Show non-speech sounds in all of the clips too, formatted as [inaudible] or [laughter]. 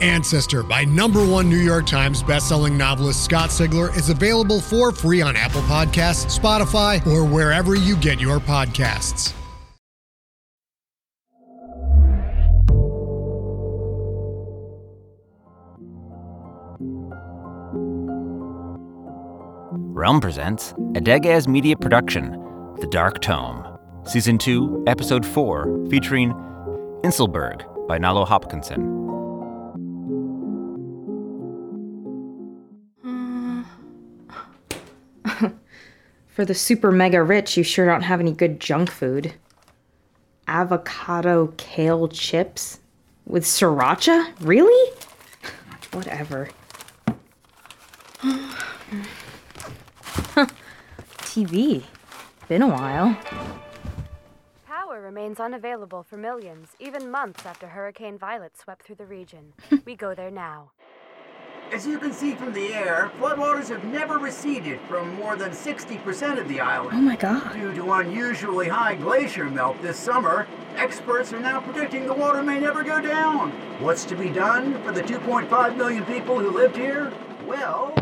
Ancestor by number one New York Times bestselling novelist Scott Sigler is available for free on Apple Podcasts, Spotify, or wherever you get your podcasts. Realm presents a Media production, The Dark Tome, Season 2, Episode 4, featuring Inselberg by Nalo Hopkinson. [laughs] For the super mega rich, you sure don't have any good junk food. Avocado kale chips? With sriracha? Really? [sighs] Whatever. [sighs] TV. Been a while. Power remains unavailable for millions, even months after Hurricane Violet swept through the region. [laughs] we go there now. As you can see from the air, floodwaters have never receded from more than 60% of the island. Oh my god. Due to unusually high glacier melt this summer, experts are now predicting the water may never go down. What's to be done for the 2.5 million people who lived here? Well,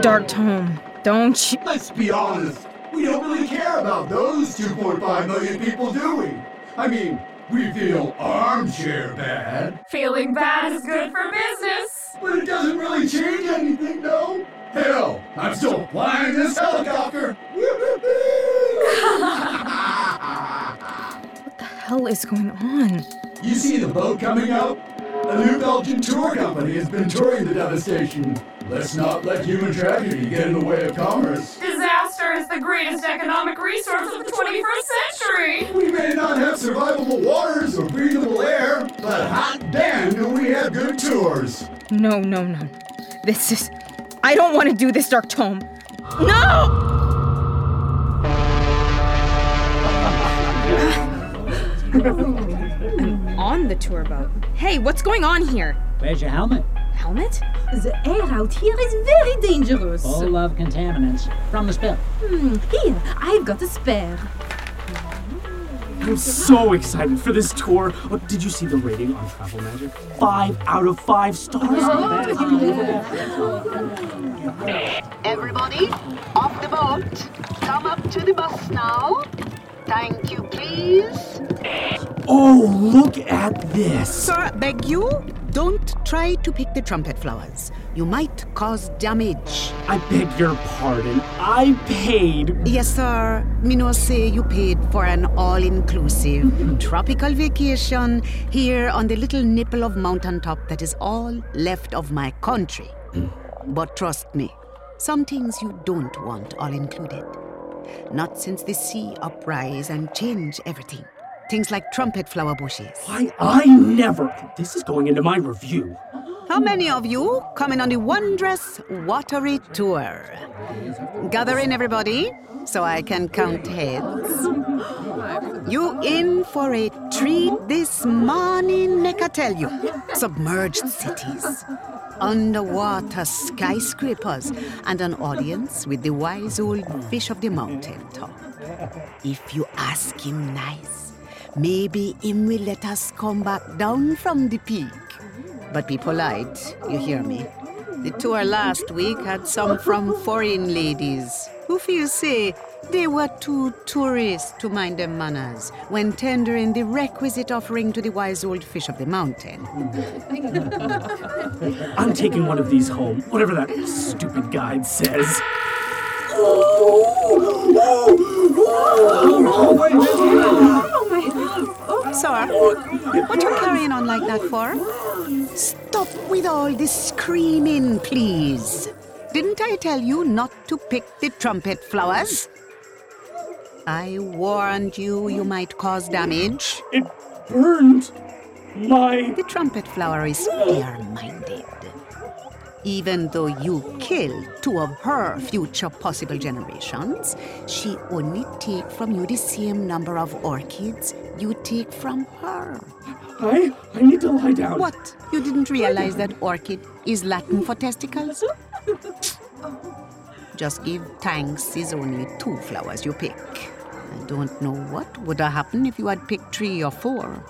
Dark Tome. Don't you? Let's be honest. We don't really care about those 2.5 million people, do we? I mean, we feel armchair bad, Feeling bad is good for business. But it doesn't really change anything, no? Hell, I'm still flying this helicopter. [laughs] What the hell is going on? you see the boat coming out? A new Belgian tour company has been touring the devastation. Let's not let human tragedy get in the way of commerce. Disaster is the greatest economic resource of the 21st century. We may not have survivable waters or breathable air, but hot damn do we have good tours. No, no, no. This is. I don't want to do this, Dark Tome. No! I'm [laughs] on the tour boat. Hey, what's going on here? Where's your helmet? Helmet? The air out here is very dangerous. Full of contaminants from the spill. Hmm, here, I've got a spare. I'm so excited for this tour. Oh, did you see the rating on Travel Magic? Five out of five stars. Oh, Everybody, off the boat. Come up to the bus now. Thank you, please. Oh, look at this. Sir, beg you, don't try to pick the trumpet flowers. You might cause damage. I beg your pardon. I paid. Yes, sir. Minos say you paid for an all-inclusive mm-hmm. tropical vacation here on the little nipple of mountain top that is all left of my country. Mm. But trust me, some things you don't want all included. Not since the sea uprise and change everything. Things like trumpet flower bushes. Why, I never. This is going into my review. How many of you coming on the wondrous watery tour? Gather in, everybody, so I can count heads. You in for a treat this morning, make I tell you. Submerged cities, underwater skyscrapers, and an audience with the wise old fish of the mountain top. If you ask him nice, maybe him will let us come back down from the peak. But be polite, you hear me? The tour last week had some from foreign ladies who feel say they were too tourists to mind their manners when tendering the requisite offering to the wise old fish of the mountain. [laughs] I'm taking one of these home, whatever that stupid guide says. Oh, wait, oh my. Oh, sir, what are you carrying on like that for? Stop with all this screaming, please. Didn't I tell you not to pick the trumpet flowers? I warned you you might cause damage. It burned my. The trumpet flower is fair minded. Even though you killed two of her future possible generations, she only take from you the same number of orchids you take from her. I, I need to lie down. What? You didn't realize that orchid is Latin for testicles? [laughs] Just give thanks is only two flowers you pick. I don't know what would have happened if you had picked three or four.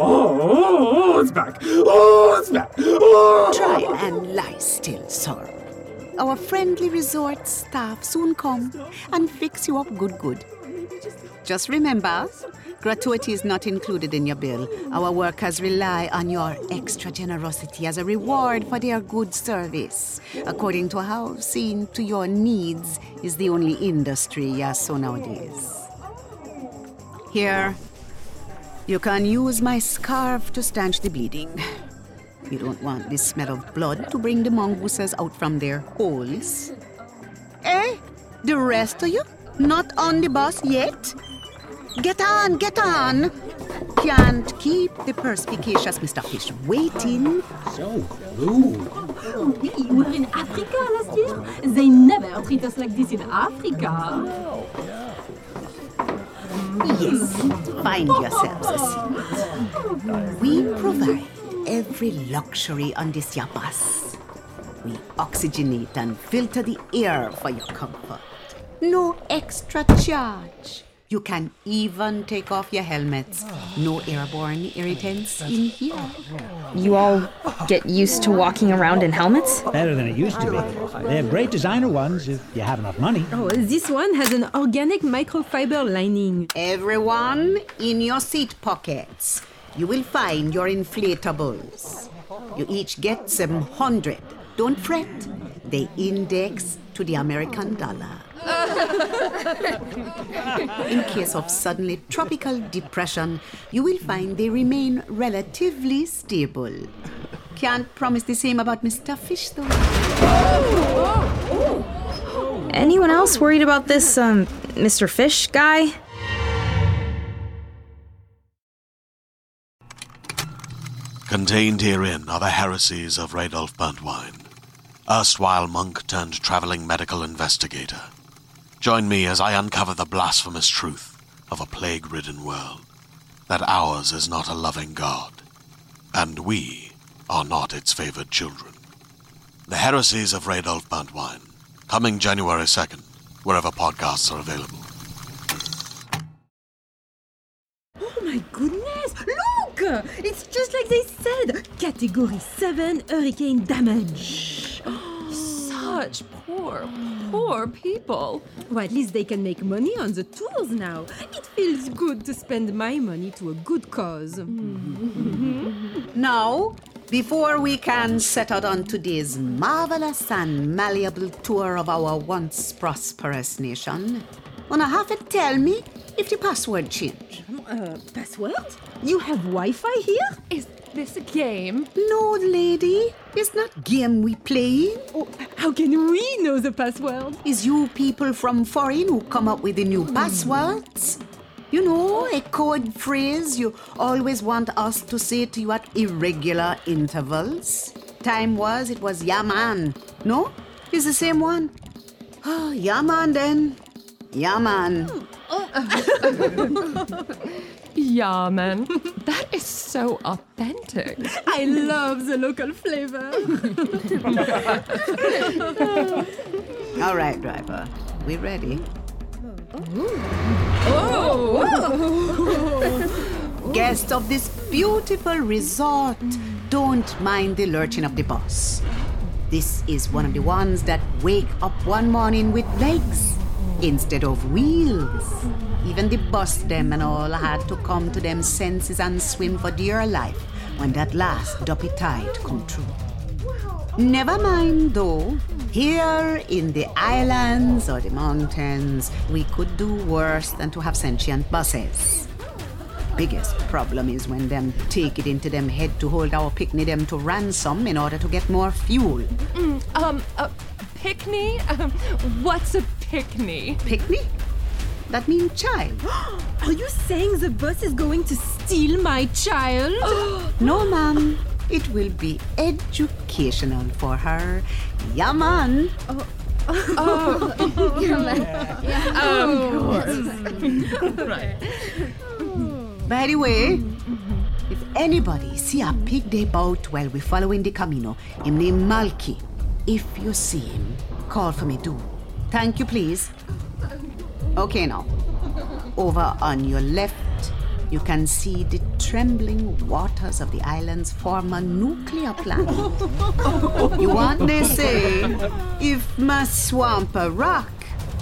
Oh, it's back. Oh, it's back. Oh. Try and lie still, sir. Our friendly resort staff soon come and fix you up good good. Just remember, gratuity is not included in your bill. Our workers rely on your extra generosity as a reward for their good service. According to how seen to your needs is the only industry you so nowadays. Here, you can use my scarf to stanch the bleeding. You don't want the smell of blood to bring the mongooses out from their holes. Eh? The rest of you? Not on the bus yet? Get on, get on! Can't keep the perspicacious Mr. Fish waiting. So rude. We were in Africa last year. They never treat us like this in Africa. Yes, find yourselves a seat. We provide every luxury on this bus. We oxygenate and filter the air for your comfort. No extra charge. You can even take off your helmets. No airborne irritants oh, in here. You all get used to walking around in helmets? Better than it used to be. They have great designer ones if you have enough money. Oh, this one has an organic microfiber lining. Everyone in your seat pockets. You will find your inflatables. You each get 700. Don't fret. They index to the American dollar. [laughs] In case of suddenly tropical depression, you will find they remain relatively stable. Can't promise the same about Mr. Fish, though. Anyone else worried about this, um, Mr. Fish guy? Contained herein are the heresies of Radolf Burntwine, erstwhile monk turned traveling medical investigator. Join me as I uncover the blasphemous truth of a plague ridden world that ours is not a loving God, and we are not its favored children. The heresies of Radolf Burntwine, coming January 2nd, wherever podcasts are available. Oh my goodness! Look! It's just like they said! Category 7 hurricane damage. Such poor, poor people. Well, at least they can make money on the tours now. It feels good to spend my money to a good cause. [laughs] Now, before we can set out on today's marvelous and malleable tour of our once prosperous nation, wanna have to tell me if the password changed. Mm, uh, password? You have Wi-Fi here? Is this a game? No, lady. It's not game we play. Oh, how can we know the password? Is you people from foreign who come up with the new hmm. passwords? You know, a code phrase you always want us to say to you at irregular intervals. Time was, it was Yaman. No? It's the same one. Ah, oh, yeah man then. Yeah man. yeah, man. That is so authentic. I love the local flavor. [laughs] All right, driver. We ready? Oh. Guests of this beautiful resort, don't mind the lurching of the bus. This is one of the ones that wake up one morning with legs instead of wheels. Even the bus them and all had to come to them senses and swim for dear life when that last duppy tide come true. Never mind though, here in the islands or the mountains, we could do worse than to have sentient buses. Biggest problem is when them take it into them head to hold our pickney them to ransom in order to get more fuel. Mm, um, a picnic? Um, [laughs] what's a pickney? Pickney? That means child. [gasps] Are you saying the bus is going to steal my child? [gasps] no, ma'am. It will be educational for her. Yeah, man. Oh. Oh, [laughs] yeah. Um, of course. right. [laughs] By the way, if anybody see a pig day boat while we following the Camino, him named Malky, if you see him, call for me too. Thank you, please. Okay, now. Over on your left, you can see the trembling waters of the island's former nuclear plant. [laughs] you want they say, if my swamp a rock,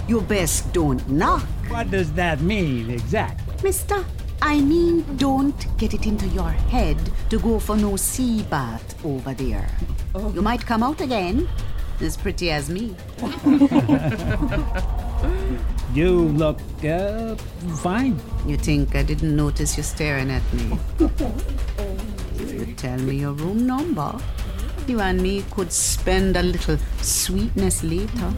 you best don't knock. What does that mean exactly? Mister, I mean, don't get it into your head to go for no sea bath over there. Oh. You might come out again as pretty as me. [laughs] you look uh, fine. You think I didn't notice you staring at me? if you tell me your room number, you and me could spend a little sweetness later. [laughs]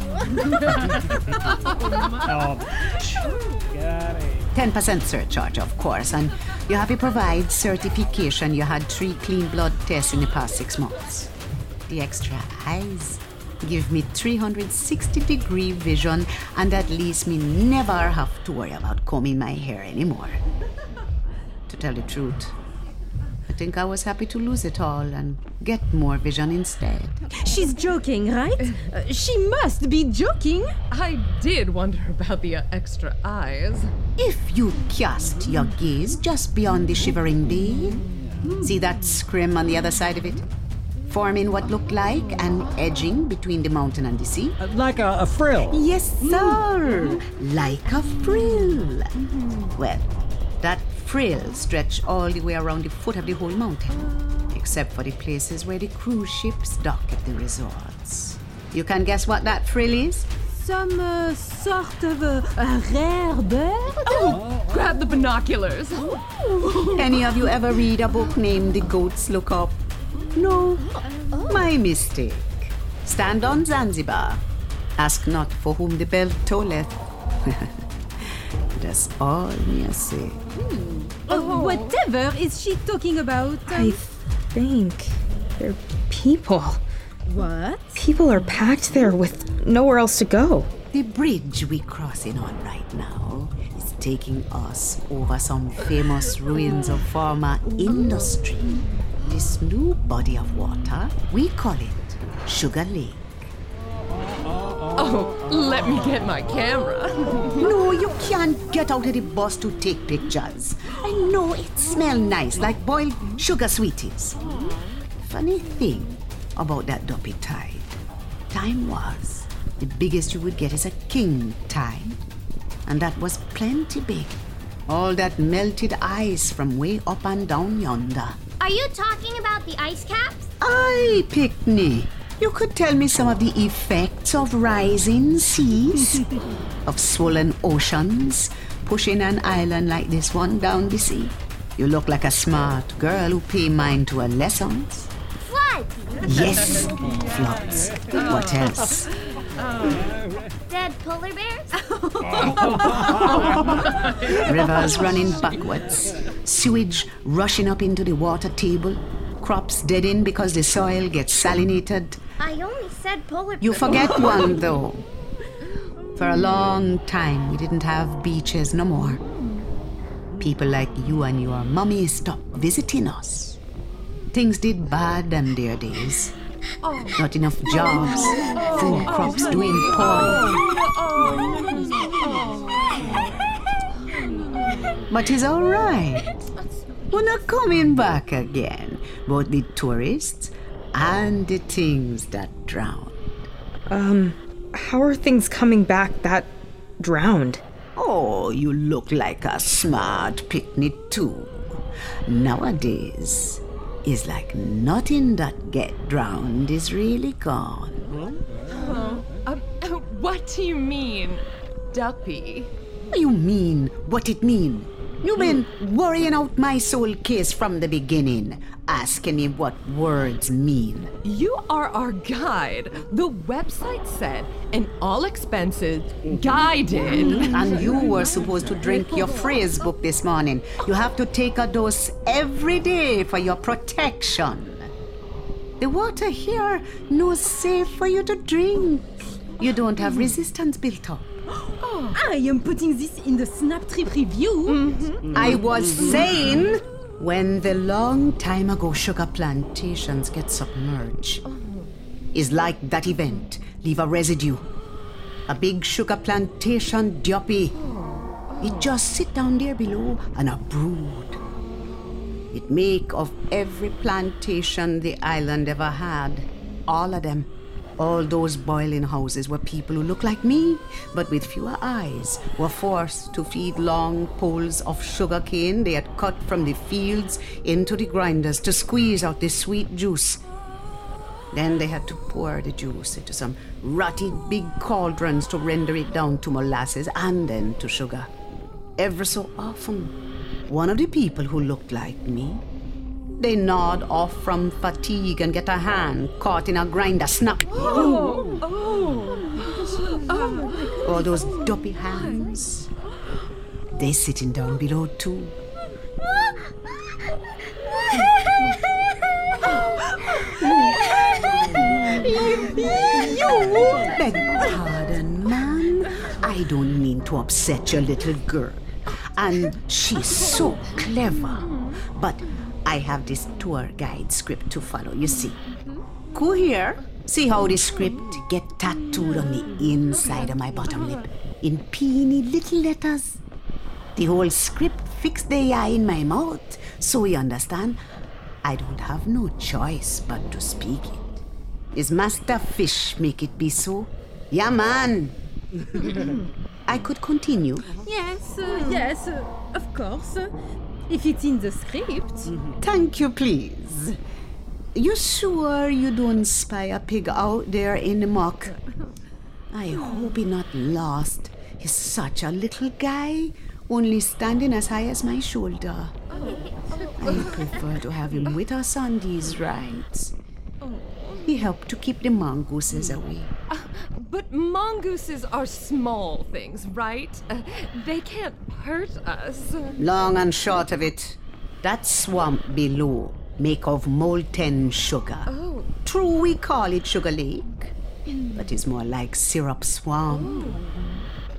oh, it. 10% surcharge, of course, and you have to provide certification you had three clean blood tests in the past six months. The extra eyes give me 360 degree vision, and at least me never have to worry about combing my hair anymore. [laughs] to tell the truth, I think I was happy to lose it all and get more vision instead. She's joking, right? Uh, she must be joking. I did wonder about the uh, extra eyes. If you cast your gaze just beyond the shivering bay, see that scrim on the other side of it? Forming what looked like an edging between the mountain and the sea? Uh, like a, a, frill? Yes, sir. Like a frill. Well, that frill stretched all the way around the foot of the whole mountain, except for the places where the cruise ships dock at the resorts. You can guess what that frill is? Some uh, sort of a, a rare bird? Oh, grab the binoculars. Any of you ever read a book named The Goats Look Up? No, my mistake. Stand on Zanzibar. Ask not for whom the bell tolleth. [laughs] That's all me say. Hmm. Oh, whatever is she talking about? I think they're people. What? People are packed there with nowhere else to go. The bridge we're crossing on right now is taking us over some famous ruins of former industry. This new body of water, we call it Sugar Lake. Oh, let me get my camera. [laughs] no, you can't get out of the bus to take pictures. I know it smells nice like boiled sugar sweeties. Funny thing about that duppy tide. Time was the biggest you would get is a king tide. And that was plenty big. All that melted ice from way up and down yonder. Are you talking about the ice caps? Aye, Pickney. You could tell me some of the effects of rising seas, [laughs] of swollen oceans, pushing an island like this one down the sea. You look like a smart girl who pay mind to her lessons. Floods! Yes, floods. What else? Dead polar bears? [laughs] [laughs] Rivers running backwards, sewage rushing up into the water table, crops deaden because the soil gets salinated. I only said polar You forget [laughs] one, though. For a long time, we didn't have beaches no more. People like you and your mummy stopped visiting us. Things did bad them their days. Not enough jobs, food crops doing poorly. But it's alright. We're not coming back again. Both the tourists and the things that drowned. Um, how are things coming back that drowned? Oh, you look like a smart pickney too. Nowadays, it's like nothing that get drowned is really gone. Oh, um, [laughs] what do you mean, Duppy? What you mean? What it mean? You been worrying out my soul case from the beginning, asking me what words mean. You are our guide. The website said, and all expenses guided. [laughs] And you were supposed to drink your phrase book this morning. You have to take a dose every day for your protection. The water here no safe for you to drink. You don't have resistance built up. [gasps] I am putting this in the Snap Trip review. Mm-hmm. I was saying when the long time ago sugar plantations get submerged is like that event. Leave a residue. A big sugar plantation duppy it just sit down there below and a brood. It make of every plantation the island ever had. All of them all those boiling houses were people who looked like me, but with fewer eyes, were forced to feed long poles of sugar cane they had cut from the fields into the grinders to squeeze out the sweet juice. Then they had to pour the juice into some rotty big cauldrons to render it down to molasses and then to sugar. Ever so often, one of the people who looked like me they nod off from fatigue and get a hand caught in a grinder snap. Oh, oh, oh. All those duppy hands. They sitting down below too. you beg pardon, ma'am. I don't mean to upset your little girl. And she's so clever. But I have this tour guide script to follow, you see. Go here. See how the script get tattooed on the inside of my bottom lip in peeny little letters. The whole script fixed the eye in my mouth, so you understand. I don't have no choice but to speak it. Is Master Fish make it be so? Yeah, man. [laughs] I could continue. Yes, uh, yes, uh, of course. If it's in the script. Thank you, please. You sure you don't spy a pig out there in the muck? [laughs] I hope he not lost. He's such a little guy, only standing as high as my shoulder. I prefer to have him with us on these rides. He helped to keep the mongooses away. Uh, but mongooses are small things, right? Uh, they can't hurt us. Long and short of it, that swamp below make of molten sugar. Oh. True, we call it Sugar Lake, but it's more like syrup swamp. Oh.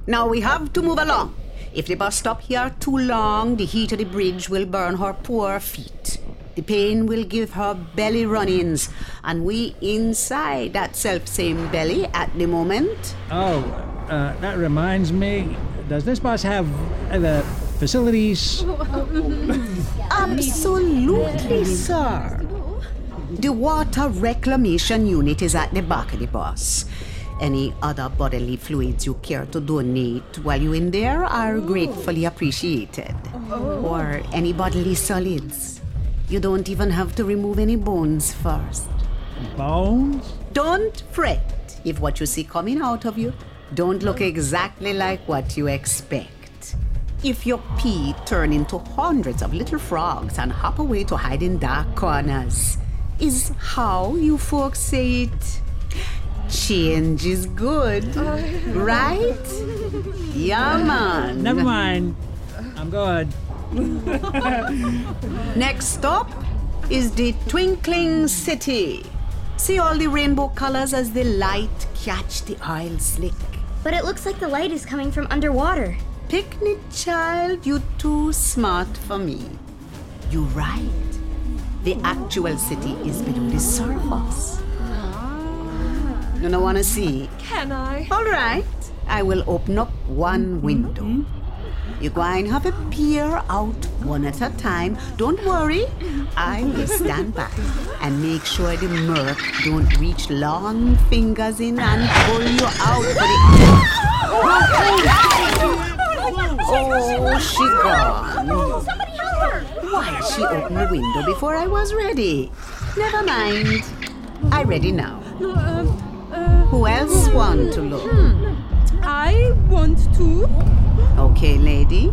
Now we have to move along. If the bus stop here too long, the heat of the bridge will burn her poor feet. The pain will give her belly run-ins, and we inside that self-same belly at the moment. Oh, uh, that reminds me. Does this bus have uh, facilities? [laughs] Absolutely, sir. The water reclamation unit is at the back of the bus. Any other bodily fluids you care to donate while you're in there are gratefully appreciated. Or any bodily solids. You don't even have to remove any bones first. Bones? Don't fret if what you see coming out of you don't look exactly like what you expect. If your pee turn into hundreds of little frogs and hop away to hide in dark corners, is how you folks say it. Change is good, right? Yeah, man. Never mind. I'm good. Next stop is the twinkling city. See all the rainbow colors as the light catch the oil slick. But it looks like the light is coming from underwater. Pickney child, you're too smart for me. You're right. The actual city is below the surface. You don't want to see? Can I? All right. I will open up one mm-hmm. window. You're going to have a peer out one at a time. Don't worry. I will stand back and make sure the merc don't reach long fingers in and pull you out for the. Oh, she gone. Somebody help her! Why she opened the window before I was ready? Never mind. I ready now. No, um, uh, Who else want to look? I want to. Okay, lady.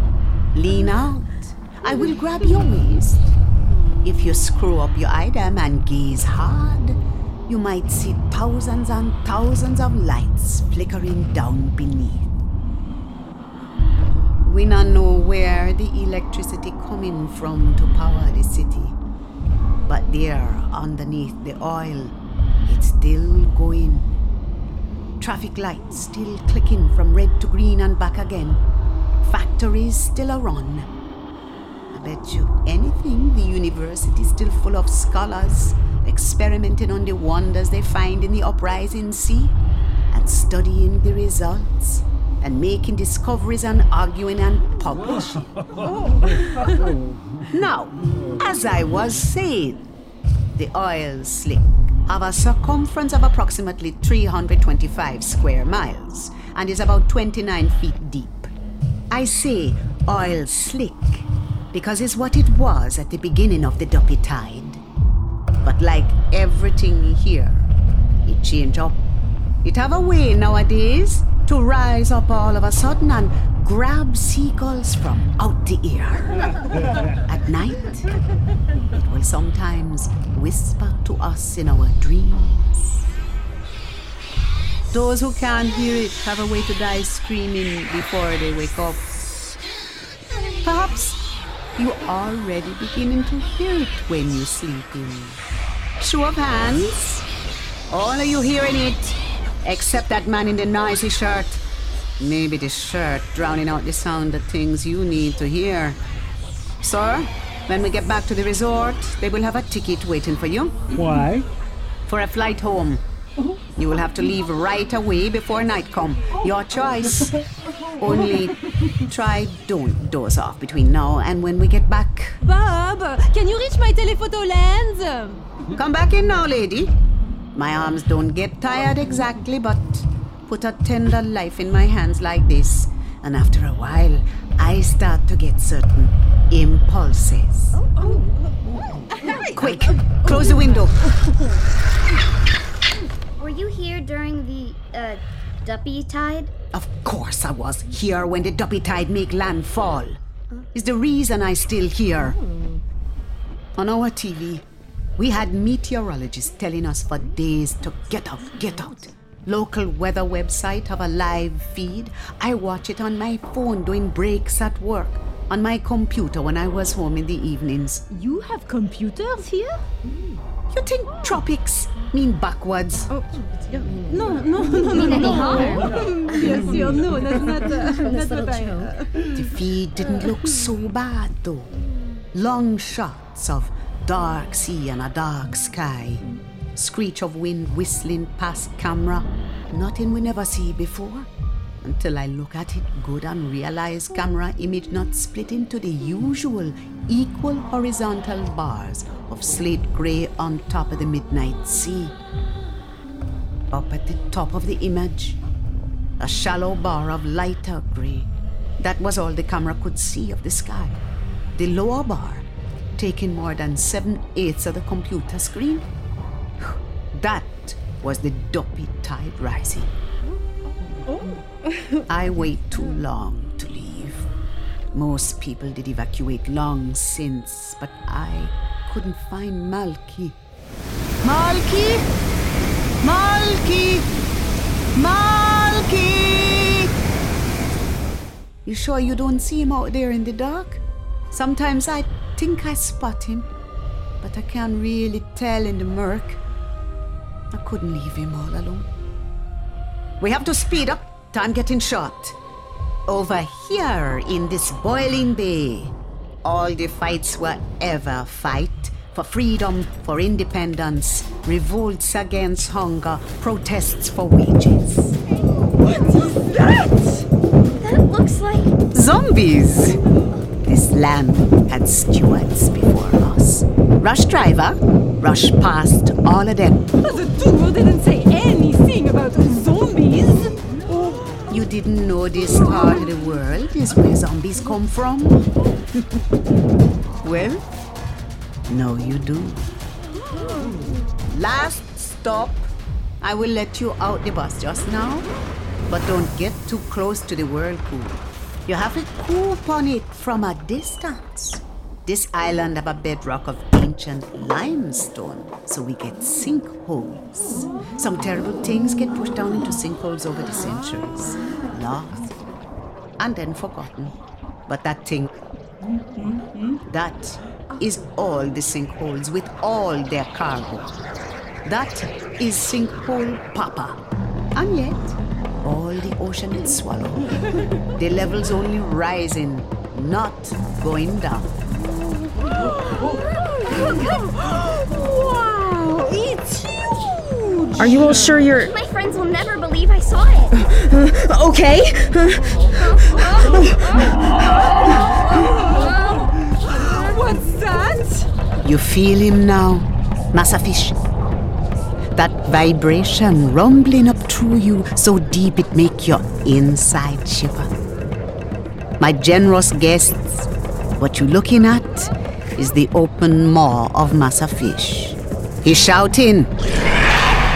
Lean uh, out. I will grab your waist. If you screw up your item and gaze hard, you might see thousands and thousands of lights flickering down beneath. We not know where the electricity coming from to power the city. But there, underneath the oil, it's still going. Traffic lights still clicking from red to green and back again. Factories still are on. I bet you anything the university's still full of scholars experimenting on the wonders they find in the uprising sea and studying the results and making discoveries and arguing and publishing. [laughs] now, as I was saying, the oil slick have a circumference of approximately 325 square miles and is about 29 feet deep. I say oil slick because it's what it was at the beginning of the Duppy Tide. But like everything here, it changed up. It have a way nowadays to rise up all of a sudden and grab seagulls from out the air. [laughs] At night, it will sometimes whisper to us in our dreams. Those who can't hear it have a way to die screaming before they wake up. Perhaps you are already beginning to hear it when you're sleeping. Show of hands. All of you hearing it, except that man in the noisy shirt. Maybe the shirt drowning out the sound of things you need to hear. Sir, when we get back to the resort, they will have a ticket waiting for you. Why? For a flight home. You will have to leave right away before night come. Your choice. Only try don't doze off between now and when we get back. Bob, can you reach my telephoto lens? Come back in now, lady. My arms don't get tired exactly, but put a tender life in my hands like this, and after a while, I start to get certain impulses. Oh, oh. Quick, close the window. Were you here during the, uh, Duppy tide? Of course I was here when the Duppy Tide make landfall. Is the reason I still here. On our TV, we had meteorologists telling us for days to get out, get out. Local weather website have a live feed. I watch it on my phone doing breaks at work. On my computer when I was home in the evenings. You have computers here? You think tropics mean backwards? Oh, no, no, no, no, no, no. [laughs] Yes, no, that's not, uh, that's what I. Uh, The feed didn't look so bad though. Long shots of dark sea and a dark sky. Screech of wind whistling past camera. Nothing we never see before. Until I look at it good and realize camera image not split into the usual equal horizontal bars of slate gray on top of the midnight sea. Up at the top of the image, a shallow bar of lighter gray. That was all the camera could see of the sky. The lower bar, taking more than seven eighths of the computer screen. [sighs] That was the Duppy tide rising. Oh. [laughs] I wait too long to leave. Most people did evacuate long since, but I couldn't find Malky. Malky! Malky! Malky! You sure you don't see him out there in the dark? Sometimes I think I spot him, but I can't really tell in the murk. I couldn't leave him all alone. We have to speed up. Time getting short. Over here in this boiling bay, all the fights were ever fight for freedom, for independence, revolts against hunger, protests for wages. What is that? That looks like. Zombies! This land had stewards before us. Rush driver, rush past all of them. The tour didn't say anything about zombies. Didn't know this part of the world is where zombies come from? [laughs] well, now you do. Last stop. I will let you out the bus just now, but don't get too close to the whirlpool. You have to coop on it from a distance. This island have a bedrock of ancient limestone, so we get sinkholes. Some terrible things get pushed down into sinkholes over the centuries, lost and then forgotten. But that thing, that is all the sinkholes with all their cargo. That is sinkhole Papa. And yet, all the ocean it swallow. [laughs] the level's only rising, not going down. Wow, it's huge. Are you all sure you're. My friends will never believe I saw it. [laughs] okay? What's that? You feel him now, Massa Fish? That vibration rumbling up through you so deep it make your inside shiver. My generous guests, what you looking at is the open maw of Massa Fish. He's shouting.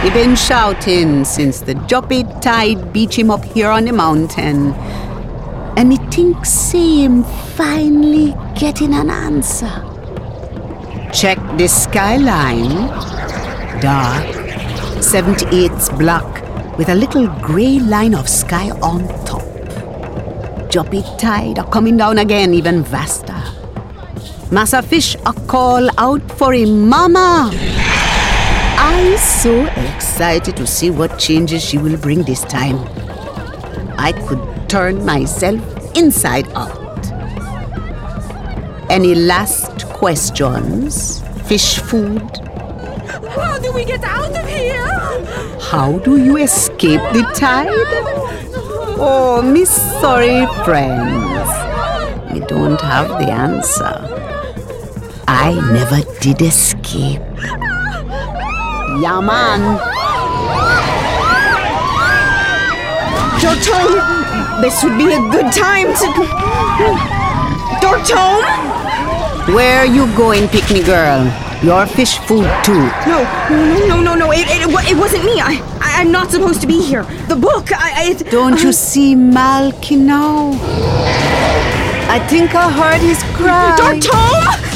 He been shouting since the duppy tide beach him up here on the mountain. And me think see him finally getting an answer. Check the skyline. Dark, 78's black, with a little grey line of sky on top. Duppy tide are coming down again, even vaster. Massa Fish a call out for him, Mama. I'm so excited to see what changes she will bring this time. I could turn myself inside out. Any last questions? Fish food? How do we get out of here? How do you escape the tide? Oh, Miss sorry, friends. We don't have the answer. I never did escape. Yaman! man. Dark Tome! This would be a good time to. Dark Tome! Where are you going, pickney girl? Your fish food too. No, no, no, no, no. It, it, it, it wasn't me. I, I, I'm not supposed to be here. The book, I. I it, Don't you see Malky now? I think I heard his cry. Dark Tome!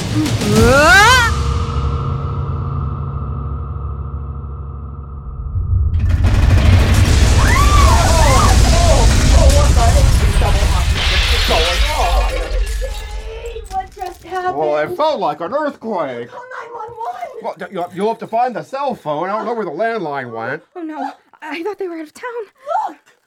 Well, it felt like an earthquake. Call 911. Well, you- you'll have to find the cell phone. I don't know where the landline went. Oh no, I thought they were out of town.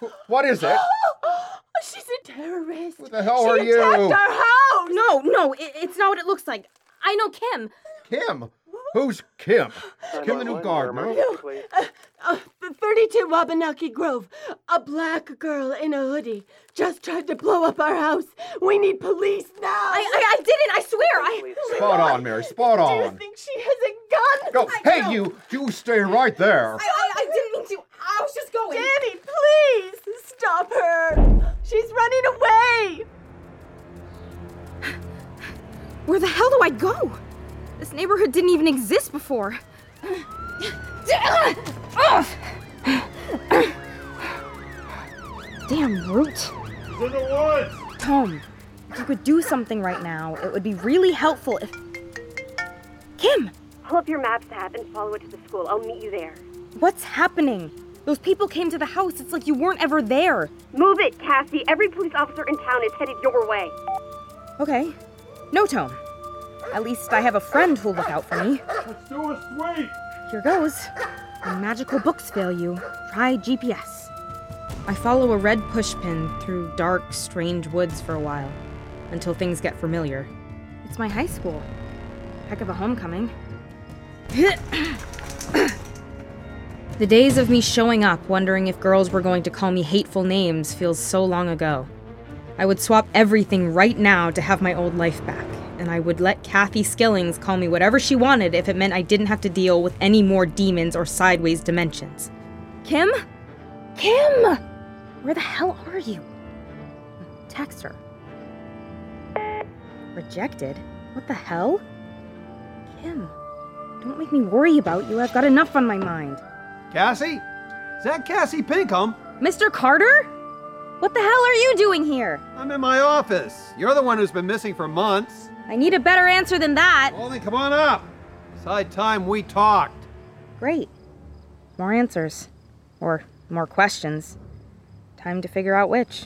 Look! What is it? [gasps] Oh, [laughs] She's a terrorist. Who the hell she are you? Our house. No, no, it, it's not what it looks like. I know Kim. Kim? Who's Kim? Is Kim the new gardener? Uh, 32 Wabanaki Grove. A black girl in a hoodie just tried to blow up our house. We need police now. I, I, I didn't. I swear. I. Spot on, Mary. Spot on. Do you think she has a gun? Go. Hey, you! You stay right there. I, I, I didn't mean to. I was just going. Danny, please stop her. She's running away. Where the hell do I go? This neighborhood didn't even exist before. Damn root. He's in the woods. Tom, if you could do something right now, it would be really helpful if. Kim! Pull up your Maps app and follow it to the school. I'll meet you there. What's happening? Those people came to the house. It's like you weren't ever there. Move it, Cassie. Every police officer in town is headed your way. Okay. No, Tone. At least I have a friend who'll look out for me. Let's do a sweep. Here goes. When magical books fail you, try GPS. I follow a red pushpin through dark, strange woods for a while, until things get familiar. It's my high school. Heck of a homecoming. [coughs] the days of me showing up, wondering if girls were going to call me hateful names, feels so long ago. I would swap everything right now to have my old life back, and I would let Kathy Skillings call me whatever she wanted if it meant I didn't have to deal with any more demons or sideways dimensions. Kim? Kim! Where the hell are you? Text her. Rejected? What the hell? Kim, don't make me worry about you. I've got enough on my mind. Cassie? Is that Cassie Pinkham? Mr. Carter? What the hell are you doing here? I'm in my office. You're the one who's been missing for months. I need a better answer than that. Well, then come on up. It's high time we talked. Great. More answers. Or more questions. Time to figure out which.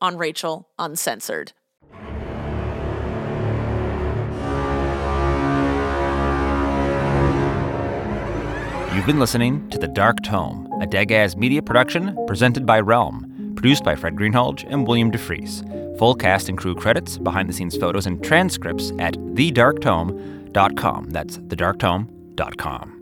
on Rachel Uncensored. You've been listening to The Dark Tome, a Dagaz media production presented by Realm, produced by Fred Greenhalgh and William DeFries. Full cast and crew credits, behind the scenes photos, and transcripts at thedarktome.com. That's thedarktome.com.